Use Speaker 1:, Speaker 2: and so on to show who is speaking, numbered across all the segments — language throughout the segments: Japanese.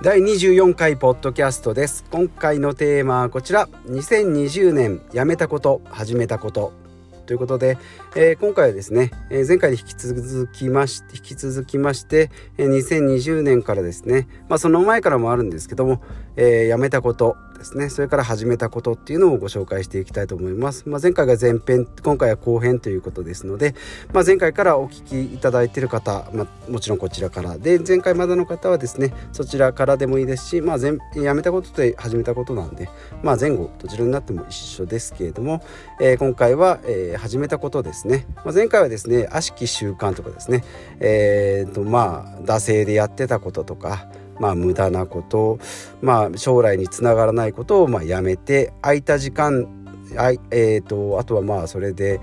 Speaker 1: 第24回ポッドキャストです。今回のテーマはこちら。2020年やめたこと始めたこと。ということで、えー、今回はですね、えー、前回に引き続きまして引き続きまして、えー、2020年からですね。まあその前からもあるんですけども、えー、やめたこと。ですね。それから始めたことっていうのをご紹介していきたいと思います、まあ、前回が前編今回は後編ということですので、まあ、前回からお聞きいただいている方、まあ、もちろんこちらから。で前回まだの方はですねそちらからでもいいですし、まあ、前やめたことと始めたことなんで、まあ、前後どちらになっても一緒ですけれども、えー、今回は、えー、始めたことですね、まあ、前回はですね悪しき習慣とかですね。えー、とまあ惰性でやってたこととかまあ、無駄なこと、まあ、将来につながらないことをまあやめて空いた時間あ,、えーと、あとはまあそれで、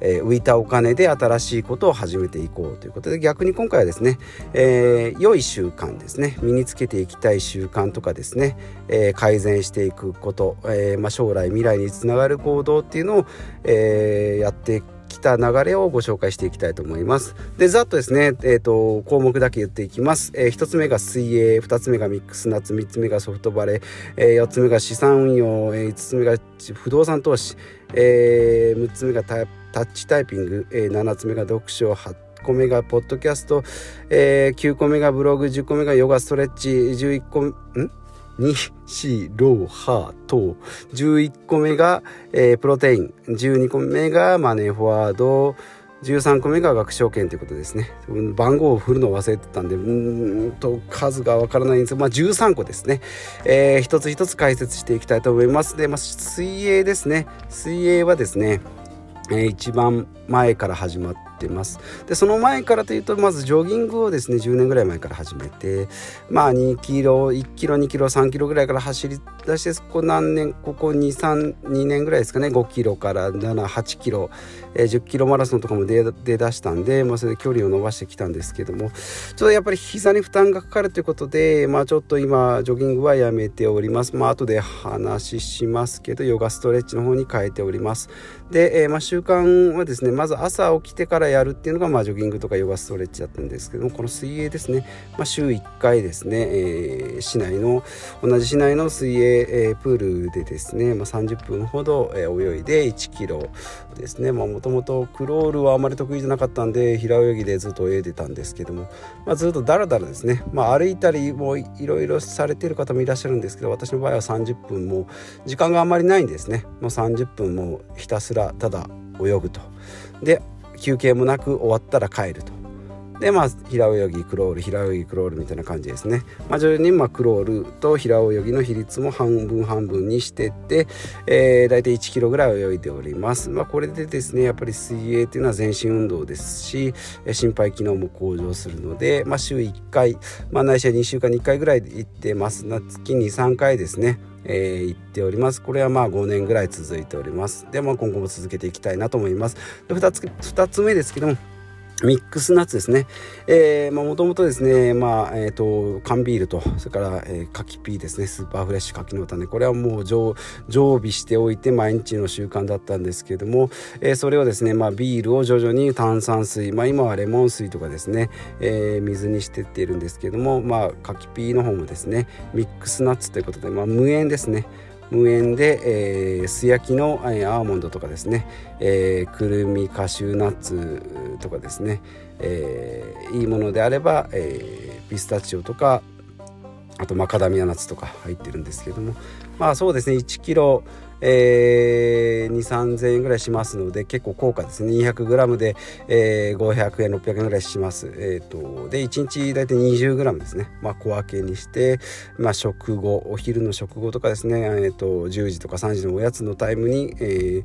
Speaker 1: えー、浮いたお金で新しいことを始めていこうということで逆に今回はですね、えー、良い習慣ですね。身につけていきたい習慣とかですね、えー、改善していくこと、えーまあ、将来未来につながる行動っていうのを、えー、やっていくきた流れをご紹介していきたいと思います。で、ざっとですね、えっ、ー、と、項目だけ言っていきます。えー、1つ目が水泳、2つ目がミックスナッツ、3つ目がソフトバレー、えー、4つ目が資産運用、えー、5つ目が不動産投資、えー、6つ目がタッチタイピング、えー、7つ目が読書、8個目がポッドキャスト、えー、9個目がブログ、10個目がヨガストレッチ、11個、ん？2、4、6、8と、11個目が、えー、プロテイン、12個目がマネーフォワード、13個目が学証券ということですね。番号を振るのを忘れてたんで、うんと数がわからないんですが、まあ、13個ですね。えー、一つ一つ解説していきたいと思います。で、まあ、水泳ですね。水泳はですね、えー、一番前から始まってます。でその前からというとまずジョギングをですね10年ぐらい前から始めてまあ2キロ1キロ2キロ3キロぐらいから走り出してここ何年ここ232年ぐらいですかね。5キロから78キロ、えー、10キロマラソンとかも出出したんで、まあ、それで距離を伸ばしてきたんですけども。ちょっとやっぱり膝に負担がかかるということでまあちょっと今ジョギングはやめております。まあ後で話しますけどヨガストレッチの方に変えております。で、えー、まあ習慣はですねまず朝起きてからやるっていうのが、まあ、ジョギングとかヨガストレッチだったんですけどもこの水泳ですね、まあ、週1回ですね、えー、市内の同じ市内の水泳、えー、プールでですね、まあ、30分ほど、えー、泳いで1キロですね。もともとクロールはあまり得意じゃなかったんで平泳ぎでずっと泳いでたんですけども、まあ、ずっとだらだらですね、まあ、歩いたりもいろいろされてる方もいらっしゃるんですけど私の場合は30分も時間があまりないんですね。もう30分もひたすらただ泳ぐと。で休憩もなく終わったら帰ると。でまあ平泳ぎクロール平泳ぎクロールみたいな感じですね、まあ、徐々にまあクロールと平泳ぎの比率も半分半分にしてって、えー、大体1キロぐらい泳いでおります、まあ、これでですねやっぱり水泳っていうのは全身運動ですし心肺機能も向上するので、まあ、週1回、まあ、ないしは2週間に1回ぐらい行ってます。月に3回ですねえー、言っております。これはまあ5年ぐらい続いております。でも今後も続けていきたいなと思います。で 2, つ2つ目ですけどもミックスナッツですね。えー、まあ、もともとですね、まあ、えっ、ー、と、缶ビールと、それから、えー、柿ピーですね、スーパーフレッシュ柿の種。これはもう常備しておいて毎日の習慣だったんですけれども、えー、それをですね、まあ、ビールを徐々に炭酸水、まあ、今はレモン水とかですね、えー、水にしてっているんですけれども、まあ、柿ピーの方もですね、ミックスナッツということで、まあ、無塩ですね。無塩で、えー、素焼きの、え、アーモンドとかですね、えー、くるみカシューナッツとかですね、えー、いいものであれば、えー、ピスタチオとかあとマカダミアナッツとか入ってるんですけども。まあそうですね。1キロえー、2 3 0 0 0円ぐらいしますので結構高価ですね。200g で、えー、500円600円ぐらいします、えーと、で1日大体 20g ですね、まあ、小分けにして、まあ、食後お昼の食後とかですね、えーと、10時とか3時のおやつのタイムに、えー、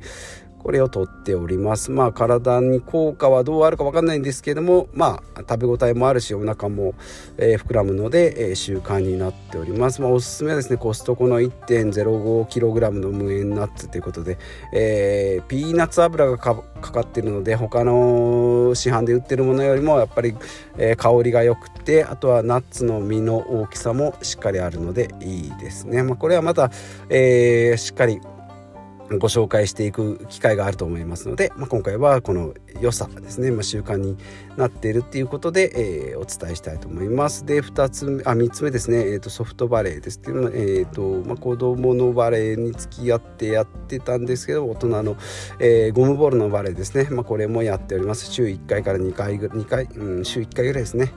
Speaker 1: これをとっております。まあ体に効果はどうあるか分かんないんですけどもまあ食べ応えもあるしお腹も、えー、膨らむので、えー、習慣になっております。まあおすすめはですねコストコの 1.05kg の無塩ナッツということで、えー、ピーナッツ油がかかってるので他の市販で売ってるものよりもやっぱり、え、香りが良くてあとはナッツの実の大きさもしっかりあるのでいいですね。まあこれはまた、え、しっかりご紹介していく機会があると思いますので、まあ、今回はこの良さですね、まあ、習慣になっているっていうことで、えー、お伝えしたいと思います。で2つ目あ3つ目ですね、えーと、ソフトバレーですっていうのは、えーとまあ、子供のバレーに付き合ってやってたんですけど大人の、えー、ゴムボールのバレーですね、まあ、これもやっております。週1回から2回 ,2 回、うん、週1回ぐらいですね、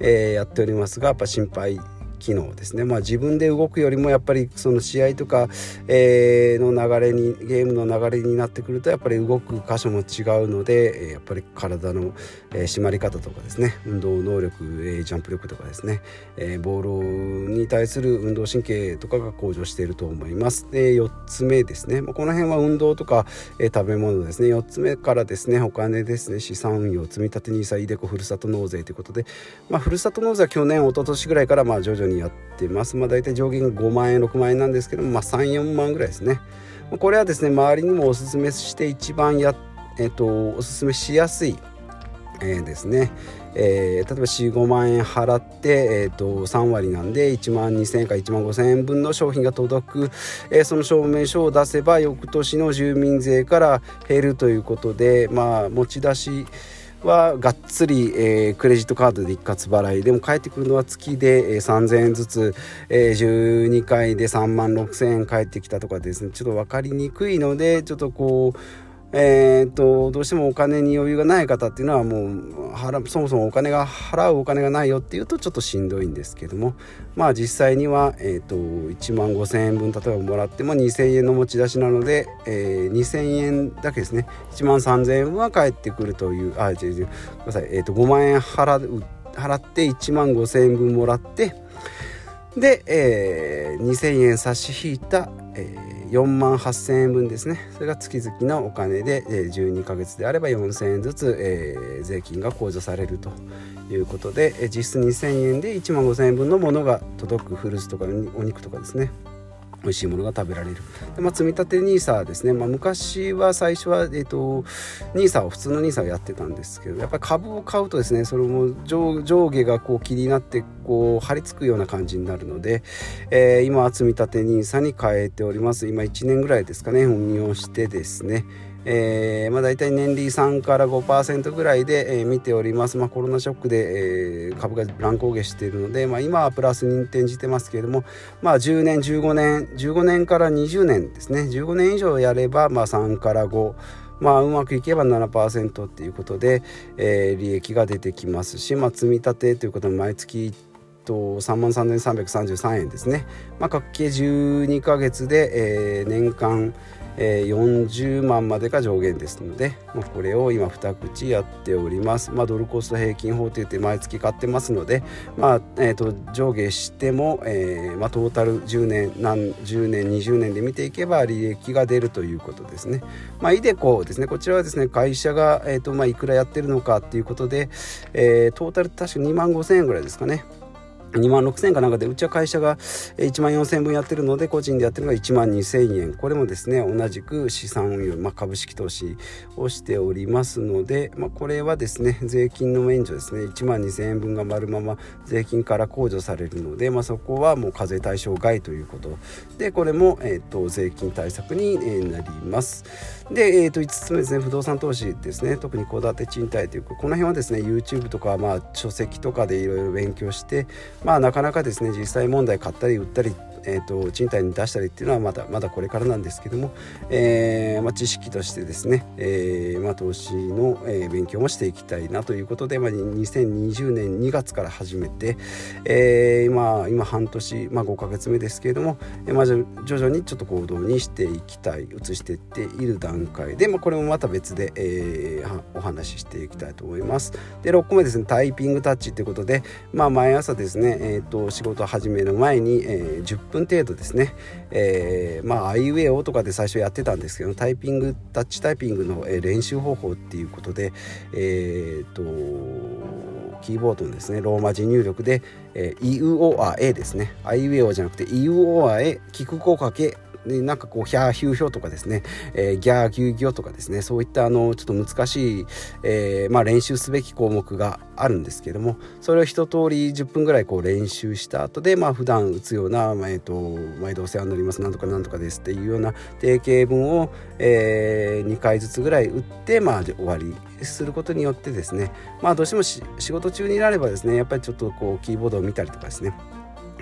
Speaker 1: えー、やっておりますがやっぱ心配機能ですね、まあ、自分で動くよりもやっぱりその試合とか、えー、の流れにゲームの流れになってくるとやっぱり動く箇所も違うのでやっぱり体の、えー、締まり方とかですね。運動能力、えー、ジャンプ力とかですね、えー、ボールに対する運動神経とかが向上していると思います。で4つ目ですね、まあ、この辺は運動とか、えー、食べ物ですね。4つ目からですね。お金ですね。資産運用積立 NISA イデコふるさと納税ということで、まあ、ふるさと納税は去年一昨年ぐらいからまあ徐々ににやってます。まあ、大体上限が5万円6万円なんですけど、まあ、34万ぐらいですね。これはですね周りにもおすすめして一番や、えっと、おすすめしやすい、えー、ですね、えー、例えば45万円払って、えーと、3割なんで1万2000円か1万5000円分の商品が届く、えー、その証明書を出せば翌年の住民税から減るということでまあ持ち出しはがっつり、えー、クレジットカードで一括払い。でも返ってくるのは月で、えー、3000円ずつ、えー、12回で3万6000円返ってきたとかですね。ちょっと分かりにくいのでちょっとこうえーと、どうしてもお金に余裕がない方っていうのはもう払そもそもお金が払うお金がないよっていうとちょっとしんどいんですけどもまあ実際には、えーと、1万5,000円分例えばもらっても2,000円の持ち出しなので、えー、2,000円だけですね。1万3,000円分は返ってくるというあ違う違うごめんなさい、えーと、5万円払う払って1万5,000円分もらってで、えー、2,000円差し引いた、えー4万8,000円分ですね。それが月々のお金で、え12ヶ月であれば4,000円ずつ、え、税金が控除されるということで、え実質2,000円で1万5,000円分のものが届くフルーツとかお肉とかですね。美味しいものが食べられる。で、まあ、積み立て NISA ですね、まあ、昔は最初は、えーと、NISA を普通の NISA をやってたんですけどやっぱり株を買うとですねそれも上上下がこう気になってこう張り付くような感じになるので、えー、今は積み立て NISA に変えております。今1年ぐらいですかね運用してですね。えーまあ、大体年利3から5%ぐらいで、えー、見ております、まあ、コロナショックで、えー、株が乱高下しているので、まあ、今はプラスに転じてますけれども、まあ、10年15年15年から20年ですね。15年以上やれば、まあ、3から5まあ、うまくいけば7%っていうことで、えー、利益が出てきますし、まあ、積み立てということも毎月と3万3333円ですね、まあ、かけ12ヶ月で、えー、年間えー、40万までが上限ですので、まあ、これを今2口やっております、まあ、ドルコスト平均法といって毎月買ってますので、まあえー、と上下しても、えーまあ、トータル10年何10年20年で見ていけば利益が出るということですね、まあ、イデコですね。こちらはですね会社が、えーとまあ、いくらやってるのかっていうことで、えー、トータル確か2万5千円ぐらいですかね。2万6000円かなんかでうちは会社が1万4000円分やってるので個人でやってるのが1万2000円。これもですね同じく資産運用、まあ、株式投資をしておりますので、まあ、これはですね税金の免除ですね。1万2000円分が丸まま税金から控除されるので、まあ、そこはもう課税対象外ということ。でこれも、えーと、税金対策になります。で、えー、と5つ目ですね不動産投資ですね。特に戸建て賃貸というこの辺はですね YouTube とか、まあ、書籍とかでいろいろ勉強してまあなかなかですね実際問題買ったり売ったりっえーと、賃貸に出したりっていうのはまだまだこれからなんですけども、えーまあ、知識としてですね、えーまあ、投資の、えー、勉強もしていきたいなということで、まあ、2020年2月から始めて、えー、今今半年、まあ、5か月目ですけれども、えーまあ、徐々にちょっと行動にしていきたい移していっている段階で、まあ、これもまた別で、えー、お話ししていきたいと思います。で6個目ですねタイピングタッチということで、まあ、毎朝ですね、えーと、仕事始める前に、えー、10分分程度ですね、えー、まあアイウェオとかで最初やってたんですけどタイピングタッチタイピングの練習方法っていうことでえー、っとキーボードのですねローマ字入力で、えー、イウオアエですね。アイウェオじゃなくてイウオアエ聞く声かけでなんかこうヒャーヒューヒョとかですね、えー、ギャーギューギョとかですねそういったあのちょっと難しい、えー、まあ、練習すべき項目があるんですけどもそれを一通り10分ぐらいこう練習した後でまあ普段打つような、まあ、えーと、毎度お世話になりますなんとかなんとかですっていうような定型文を、えー、2回ずつぐらい打ってまあ終わりすることによってですねまあどうしても仕事中になればですねやっぱりちょっとこうキーボードを見たりとかですね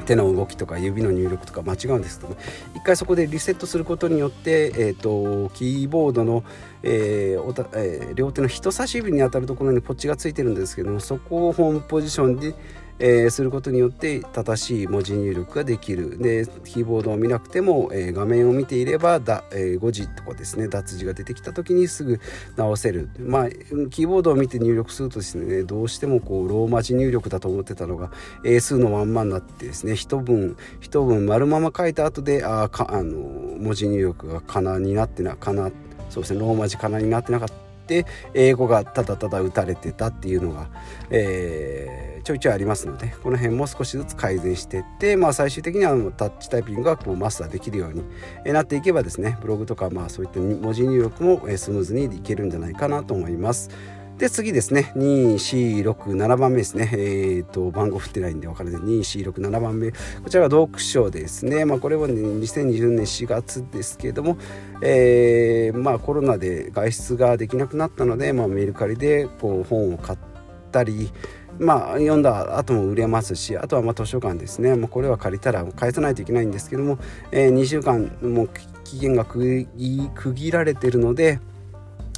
Speaker 1: 手の動きとか指の入力とか間違うんですけども一回そこでリセットすることによって、えーと、キーボードの、えーおたえー、両手の人差し指に当たるところにポッチがついてるんですけどもそこをホームポジションでえー、することによって正しい文字入力ができる。でキーボードを見なくても、えー、画面を見ていればだ、えー、誤字とかですね脱字が出てきた時にすぐ直せる。まあキーボードを見て入力するとですねどうしてもこうローマ字入力だと思ってたのが英数のまんまになってですね一文一文丸まま書いた後であかあの文字入力がかなになってなかなそうですねローマ字かなになってなかった。って英語がただただ打たれてたっていうのが、えー、ちょいちょいありますのでこの辺も少しずつ改善していって、まあ、最終的にはタッチタイピングがこうマスターできるようになっていけばですねブログとかまあそういった文字入力もスムーズにいけるんじゃないかなと思います。で次ですね。2467番目ですね。えっ、ー、と番号振ってないんで分からない。2467番目こちらが読書ですね。まあこれはね2020年4月ですけれどもえー、まあコロナで外出ができなくなったので、まあ、メルカリでこう本を買ったりまあ読んだ後も売れますしあとはまあ図書館ですね。もうこれは借りたら返さないといけないんですけども、えー、2週間もう期限が区切られてるので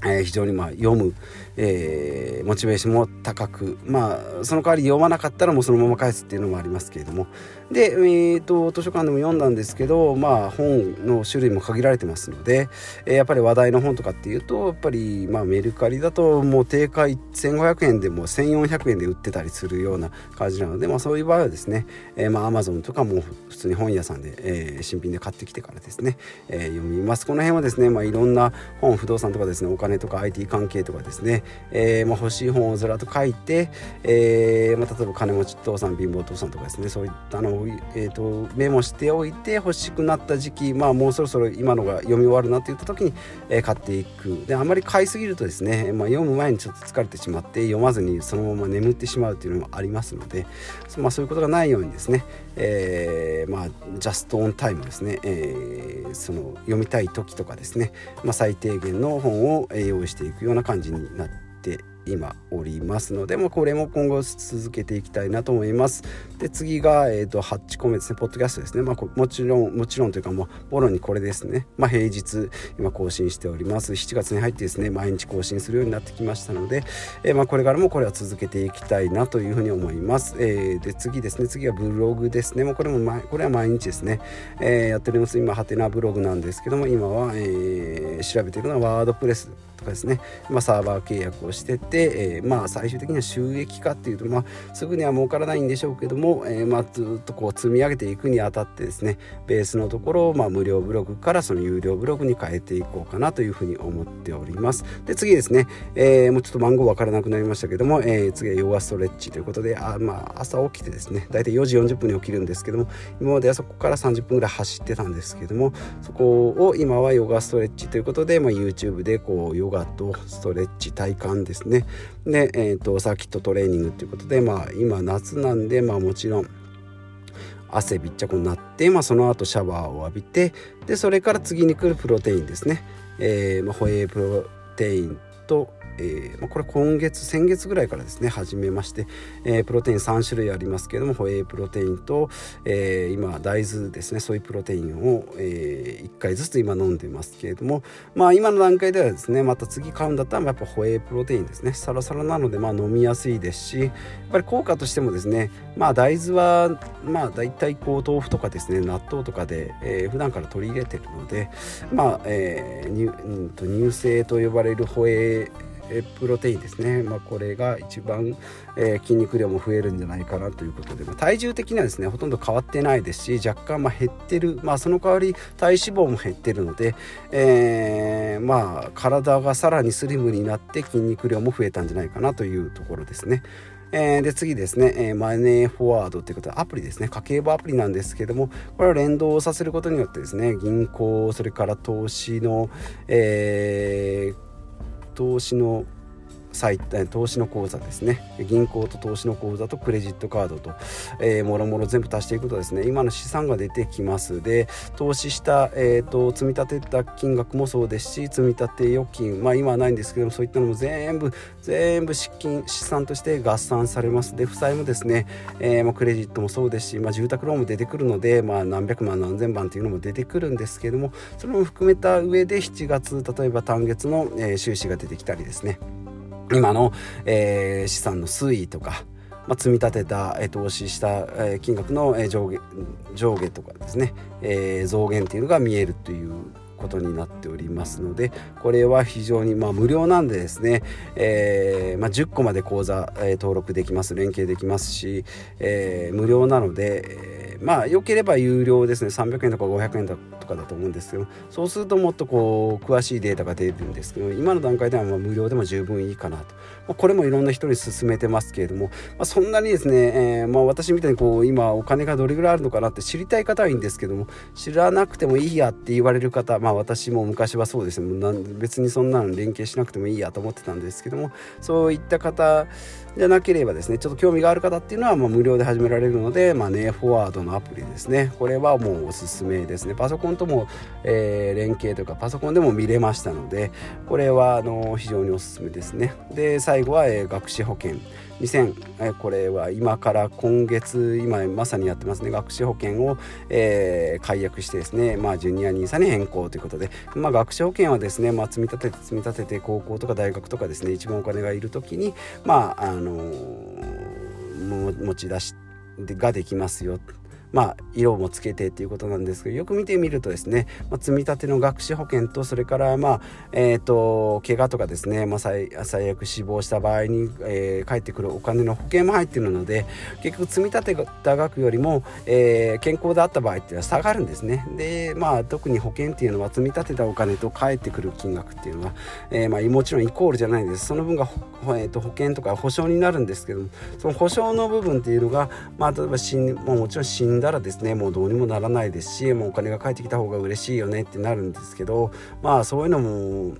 Speaker 1: えー、非常にまあ読む、えー、モチベーションも高くまあその代わり読まなかったらもうそのまま返すっていうのもありますけれども。で、えーと、図書館でも読んだんですけどまあ本の種類も限られてますので、えー、やっぱり話題の本とかっていうとやっぱりまあメルカリだともう定価1500円でも1400円で売ってたりするような感じなので、まあ、そういう場合はですね、えー、まあ Amazon とかも普通に本屋さんで、えー、新品で買ってきてからですね、えー、読みます。この辺はですね、まあ、いろんな本不動産とかですねお金とか IT 関係とかですね、えーまあ、欲しい本をずらっと書いて、えーまあ、例えば金持ち父さん貧乏父さんとかですねそういったのを、えーと、メモしておいて欲しくなった時期、まあ、もうそろそろ今のが読み終わるなっていった時に、えー、買っていく。であまり買いすぎるとですね、まあ、読む前にちょっと疲れてしまって読まずにそのまま眠ってしまうっていうのもありますので、まあ、そういうことがないようにですね、えー、まあジャストオンタイムですね、えー、その読みたい時とかですね、まあ、最低限の本を用意していくような感じになって今おりますので、まあ、これも今後続けていきたいなと思います。で次が、えーと、8個目ですねポッドキャストですね、まあ、もちろんもちろんというかもうボロにこれですね、まあ、平日今更新しております。7月に入ってですね毎日更新するようになってきましたので、えー、ま、これからもこれは続けていきたいなというふうに思います、えー、で次ですね。次はブログですね。もうこれもこれは毎日ですね、えー、やっております。今ハテナブログなんですけども今は、え調べているのはワードプレス。とかですね、まあ、サーバー契約をしてて、えー、まあ最終的には収益化っていうと、まあ、すぐには儲からないんでしょうけども、えー、まあずっとこう積み上げていくにあたってですねベースのところをまあ無料ブログからその有料ブログに変えていこうかなというふうに思っております。で次ですね、えー、もうちょっと番号わからなくなりましたけども、えー、次はヨガストレッチということであまあ朝起きてですね大体4時40分に起きるんですけども今まではそこから30分ぐらい走ってたんですけどもそこを今はヨガストレッチということで、まあ、YouTube でこうヨガとストレッチ体幹ですね。で、えーと、サーキットトレーニングということで、まあ、今夏なんで、まあ、もちろん汗びっちゃくになって、まあ、その後シャワーを浴びてでそれから次に来るプロテインですね、えーまあ、ホエイプロテインとえーまあ、これ今月先月ぐらいからですね始めまして、えー、プロテイン3種類ありますけれどもホエイプロテインと、えー、今大豆ですねソイプロテインを、えー、1回ずつ今飲んでますけれどもまあ今の段階ではですねまた次買うんだったらやっぱホエイプロテインですねサラサラなのでまあ飲みやすいですしやっぱり効果としてもですねまあ大豆はまあ大体こう豆腐とかですね納豆とかで、えー、普段から取り入れてるのでまあ、えー、乳,、うん、と乳製と呼ばれるホエイえプロテインですね、まあ、これが一番、えー、筋肉量も増えるんじゃないかなということで、まあ、体重的にはですねほとんど変わってないですし若干ま減ってる、まあ、その代わり体脂肪も減ってるので、えー、まあ体がさらにスリムになって筋肉量も増えたんじゃないかなというところですね。えー、で次ですね、えー、マネーフォワードということでアプリですね。家計簿アプリなんですけどもこれを連動させることによってですね銀行それから投資の、えー、投資の投資の口座ですね。銀行と投資の口座とクレジットカードと、えー、もろもろ全部足していくとですね今の資産が出てきます。で投資した、えーと、積み立てた金額もそうですし積み立て預金まあ今はないんですけどもそういったのも全部全部資金資産として合算されます。で負債もですね、えー、まあ、クレジットもそうですし、まあ、住宅ローンも出てくるので、まあ、何百万何千万というのも出てくるんですけどもそれも含めた上で7月例えば単月の、えー、収支が出てきたりですね。今の、えー、資産の推移とか、まあ、積み立てた、えー、投資した、えー、金額の、えー、上下上下とかですね、えー、増減っていうのが見えるということになっておりますのでこれは非常にまあ無料なんでですね、えーまあ、10個まで口座、えー、登録できます連携できますし、えー、無料なので、えー、まあ良ければ有料ですね。300円とか500円とかだと思うんですけど。そうするともっとこう詳しいデータが出るんですけど今の段階ではまあ無料でも十分いいかなと、これもいろんな人に勧めてますけれども、まあ、そんなにですね、えーまあ、私みたいにこう今お金がどれぐらいあるのかなって知りたい方はいいんですけども知らなくてもいいやって言われる方、まあ私も昔はそうですね。別にそんなの連携しなくてもいいやと思ってたんですけどもそういった方じゃなければですねちょっと興味がある方っていうのはまあ無料で始められるので、まあ、ネフォワードのアプリですね。これはもうおすすめですね。パソコンとも、えー、連携というかパソコンでも見れましたのでこれはあの非常におすすめですね。で最最後は、えー、学資保険。2000えこれは今から今月今まさにやってますね。学資保険を、えー、解約してですね。まあジュニア NISA に変更ということで、まあ、学資保険はですね、まあ、積み立てて積み立てて高校とか大学とかですね一番お金がいる時にまああのー、持ち出しができますよ。まあ、色もつけてっていうことなんですけどよく見てみるとですね、まあ、積み立ての学資保険とそれからまあえっ、ー、と怪我とかですね、まあ、最最悪死亡した場合に、えー、返ってくるお金の保険も入ってるので結局積み立てた額よりも、えー、健康であった場合っていうのは下がるんですね。でまあ特に保険っていうのは積み立てたお金と返ってくる金額っていうのは、えー、まあもちろんイコールじゃないです。その分が、えー、と保険とか保証になるんですけどその保証の部分っていうのがまあ例えば死ん、まあ、もちろん死んんだらですねもうどうにもならないですしもうお金が返ってきた方が嬉しいよねってなるんですけどまあそういうのも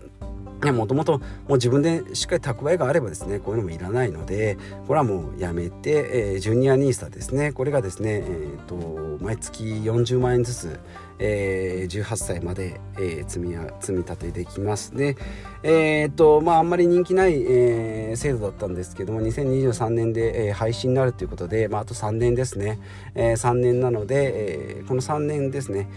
Speaker 1: もともともう自分でしっかり蓄えがあればですねこういうのもいらないのでこれはもうやめて、えー、ジュニア NISA ですね。これがですね、えーと、毎月40万円ずつ、えー、18歳まで、えー、積み積み立てできますでえー、とまああんまり人気ない、えー、制度だったんですけども2023年で、えー、廃止になるということで、まあ、あと3年ですね、えー、3年なので、えー、この3年ですね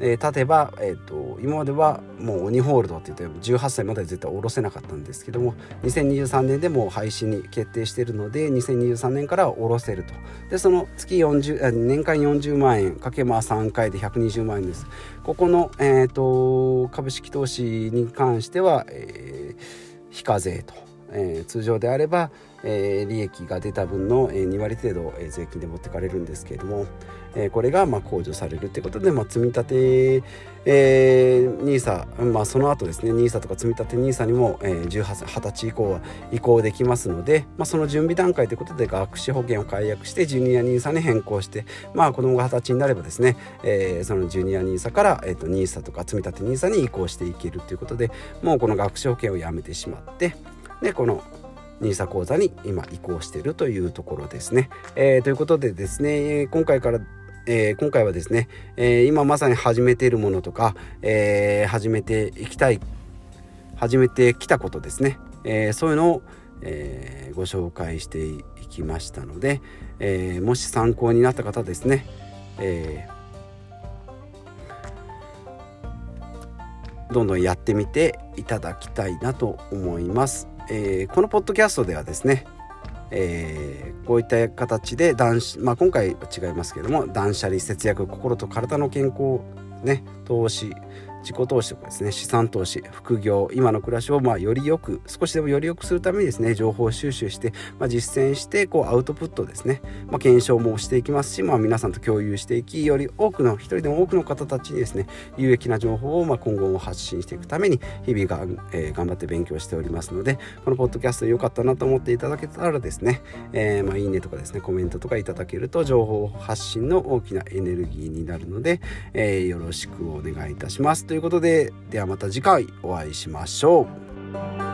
Speaker 1: えー、立てば、えーと、今まではもう鬼ホールドって言って18歳までは絶対下ろせなかったんですけども2023年でもう廃止に決定しているので2023年からは下ろせると。でその月40年間40万円かけまあ3回で120万円です。ここの、えーと、株式投資に関しては、えー、非課税と、えー、通常であれば、えー、利益が出た分の2割程度、えー、税金で持ってかれるんですけれども、えー、これがまあ控除されるってことで、まあ、積み立て、えー、NISA、まあ、その後ですね NISA とか積み立て NISA にも、えー、18 20歳以降は移行できますので、まあ、その準備段階ということで学資保険を解約してジュニア NISA に変更して、まあ、子供が20歳になればですね、えー、そのジュニア NISA から、えー、と NISA とか積み立て NISA に移行していけるということでもうこの学資保険をやめてしまってでこの NISA 口座に今移行しているというところですね。えー、ということでですね今回からえー、今回はですね、えー、今まさに始めているものとか、えー、始めていきたい始めてきたことですね、えそういうのを、えご紹介していきましたので、えもし参考になった方ですね、えどんどんやってみていただきたいなと思います。えこのポッドキャストではですねえー、こういった形で断、まあ、今回は違いますけども断捨離節約心と体の健康ね投資自己投資とかですね資産投資副業今の暮らしをまあよりよく少しでもより良くするためにですね情報収集して、まあ、実践してこうアウトプットですね、まあ、検証もしていきますし、まあ、皆さんと共有していきより多くの一人でも多くの方たちにですね有益な情報をまあ今後も発信していくために日々が、えー、頑張って勉強しておりますのでこのポッドキャスト良かったなと思っていただけたらですね、えー、まあいいねとかですねコメントとかいただけると情報発信の大きなエネルギーになるので、えー、よろしくお願いいたします。ということでではまた次回お会いしましょう。